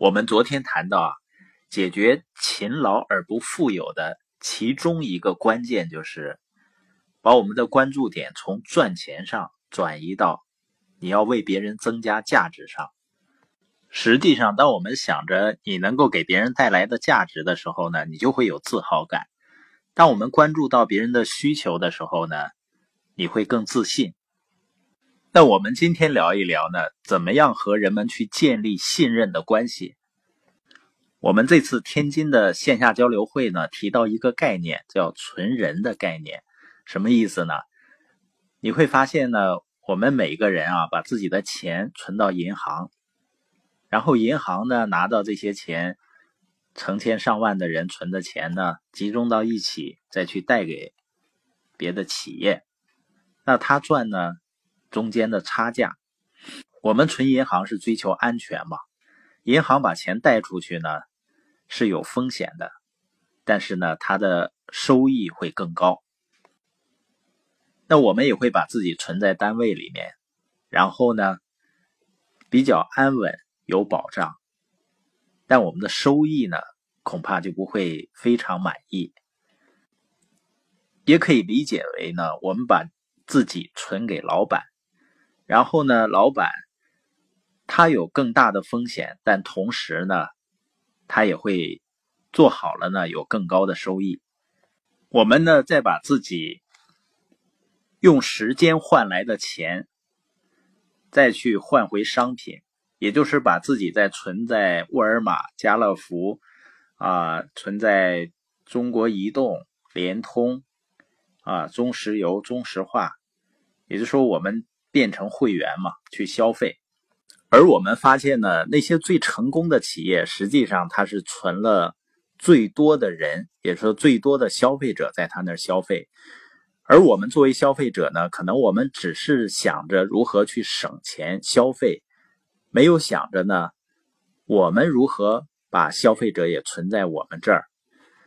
我们昨天谈到啊，解决勤劳而不富有的其中一个关键就是把我们的关注点从赚钱上转移到你要为别人增加价值上。实际上，当我们想着你能够给别人带来的价值的时候呢，你就会有自豪感；当我们关注到别人的需求的时候呢，你会更自信。那我们今天聊一聊呢，怎么样和人们去建立信任的关系？我们这次天津的线下交流会呢，提到一个概念，叫存人的概念。什么意思呢？你会发现呢，我们每个人啊，把自己的钱存到银行，然后银行呢，拿到这些钱，成千上万的人存的钱呢，集中到一起，再去贷给别的企业，那他赚呢？中间的差价，我们存银行是追求安全嘛？银行把钱贷出去呢，是有风险的，但是呢，它的收益会更高。那我们也会把自己存在单位里面，然后呢，比较安稳有保障，但我们的收益呢，恐怕就不会非常满意。也可以理解为呢，我们把自己存给老板。然后呢，老板他有更大的风险，但同时呢，他也会做好了呢，有更高的收益。我们呢，再把自己用时间换来的钱，再去换回商品，也就是把自己再存在沃尔玛、家乐福啊，存在中国移动、联通啊、中石油、中石化，也就是说我们。变成会员嘛，去消费，而我们发现呢，那些最成功的企业，实际上它是存了最多的人，也说最多的消费者在他那儿消费，而我们作为消费者呢，可能我们只是想着如何去省钱消费，没有想着呢，我们如何把消费者也存在我们这儿，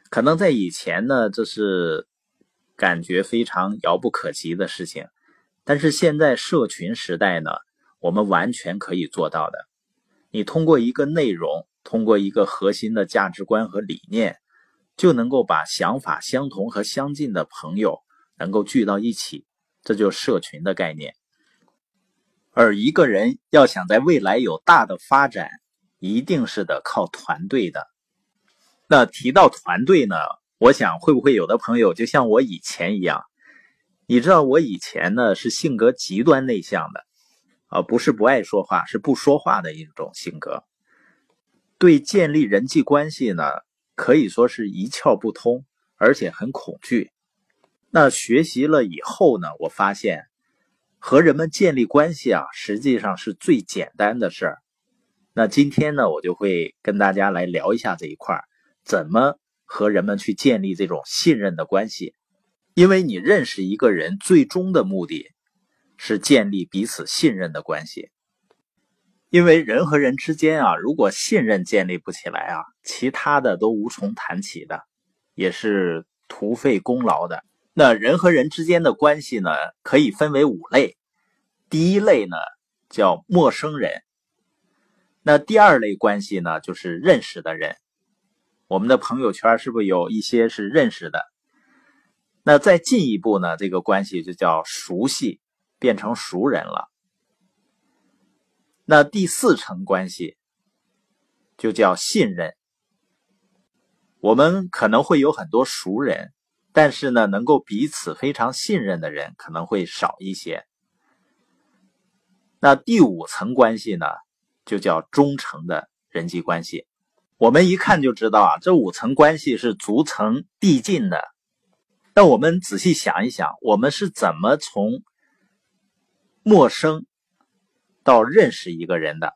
可能在以前呢，这是感觉非常遥不可及的事情。但是现在社群时代呢，我们完全可以做到的。你通过一个内容，通过一个核心的价值观和理念，就能够把想法相同和相近的朋友能够聚到一起，这就是社群的概念。而一个人要想在未来有大的发展，一定是得靠团队的。那提到团队呢，我想会不会有的朋友就像我以前一样？你知道我以前呢是性格极端内向的，啊，不是不爱说话，是不说话的一种性格。对建立人际关系呢，可以说是一窍不通，而且很恐惧。那学习了以后呢，我发现和人们建立关系啊，实际上是最简单的事儿。那今天呢，我就会跟大家来聊一下这一块怎么和人们去建立这种信任的关系。因为你认识一个人，最终的目的是建立彼此信任的关系。因为人和人之间啊，如果信任建立不起来啊，其他的都无从谈起的，也是徒费功劳的。那人和人之间的关系呢，可以分为五类。第一类呢叫陌生人，那第二类关系呢就是认识的人。我们的朋友圈是不是有一些是认识的？那再进一步呢？这个关系就叫熟悉，变成熟人了。那第四层关系就叫信任。我们可能会有很多熟人，但是呢，能够彼此非常信任的人可能会少一些。那第五层关系呢，就叫忠诚的人际关系。我们一看就知道啊，这五层关系是逐层递进的。那我们仔细想一想，我们是怎么从陌生到认识一个人的？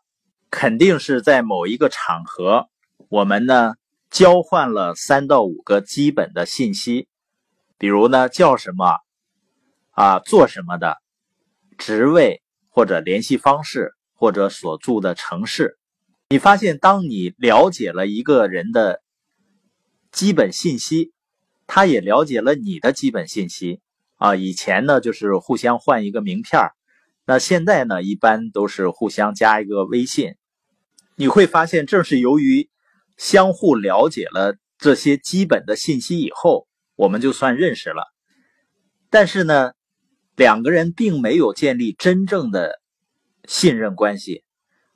肯定是在某一个场合，我们呢交换了三到五个基本的信息，比如呢叫什么啊，做什么的，职位或者联系方式或者所住的城市。你发现，当你了解了一个人的基本信息。他也了解了你的基本信息啊，以前呢就是互相换一个名片那现在呢一般都是互相加一个微信。你会发现，正是由于相互了解了这些基本的信息以后，我们就算认识了。但是呢，两个人并没有建立真正的信任关系，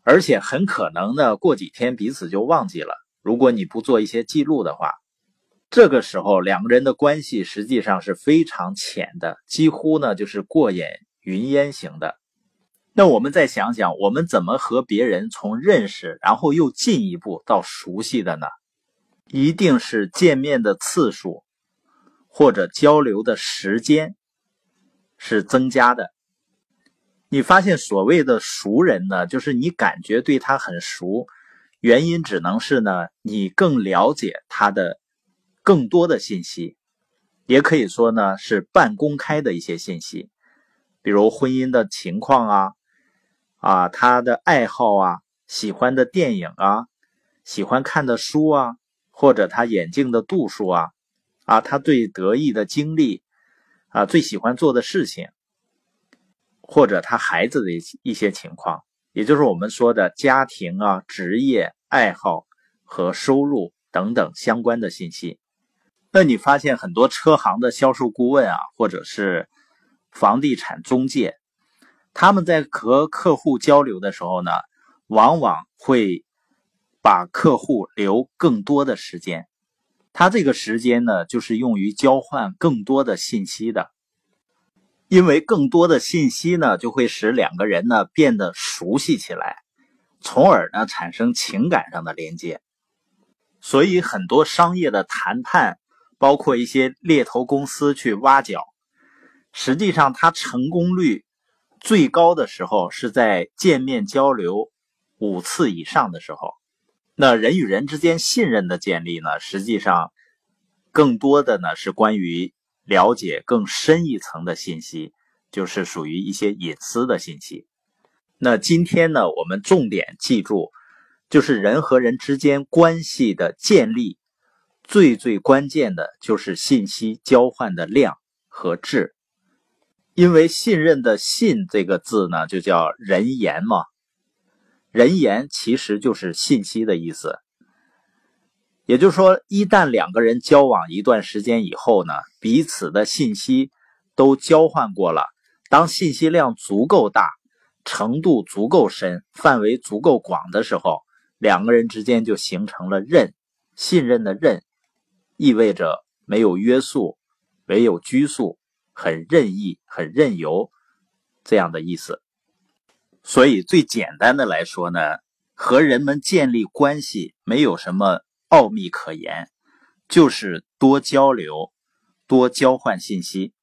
而且很可能呢，过几天彼此就忘记了。如果你不做一些记录的话，这个时候两个人的关系实际上是非常浅的，几乎呢就是过眼云烟型的。那我们再想想，我们怎么和别人从认识，然后又进一步到熟悉的呢？一定是见面的次数或者交流的时间是增加的。你发现所谓的熟人呢，就是你感觉对他很熟，原因只能是呢，你更了解他的更多的信息，也可以说呢是半公开的一些信息，比如婚姻的情况啊。啊，他的爱好啊，喜欢的电影啊，喜欢看的书啊，或者他眼镜的度数啊，啊，他最得意的经历啊，最喜欢做的事情，或者他孩子的一些情况，也就是我们说的家庭啊、职业、爱好和收入等等相关的信息。那你发现很多车行的销售顾问啊，或者是房地产中介。他们在和客户交流的时候呢，往往会把客户留更多的时间。他这个时间呢，就是用于交换更多的信息的。因为更多的信息呢，就会使两个人呢变得熟悉起来，从而呢产生情感上的连接。所以很多商业的谈判，包括一些猎头公司去挖角，实际上它成功率。最高的时候是在见面交流五次以上的时候，那人与人之间信任的建立呢，实际上更多的呢是关于了解更深一层的信息，就是属于一些隐私的信息。那今天呢，我们重点记住，就是人和人之间关系的建立，最最关键的就是信息交换的量和质。因为信任的“信”这个字呢，就叫人言嘛。人言其实就是信息的意思。也就是说，一旦两个人交往一段时间以后呢，彼此的信息都交换过了，当信息量足够大、程度足够深、范围足够广的时候，两个人之间就形成了任信任的任，意味着没有约束，没有拘束。很任意、很任由这样的意思，所以最简单的来说呢，和人们建立关系没有什么奥秘可言，就是多交流、多交换信息。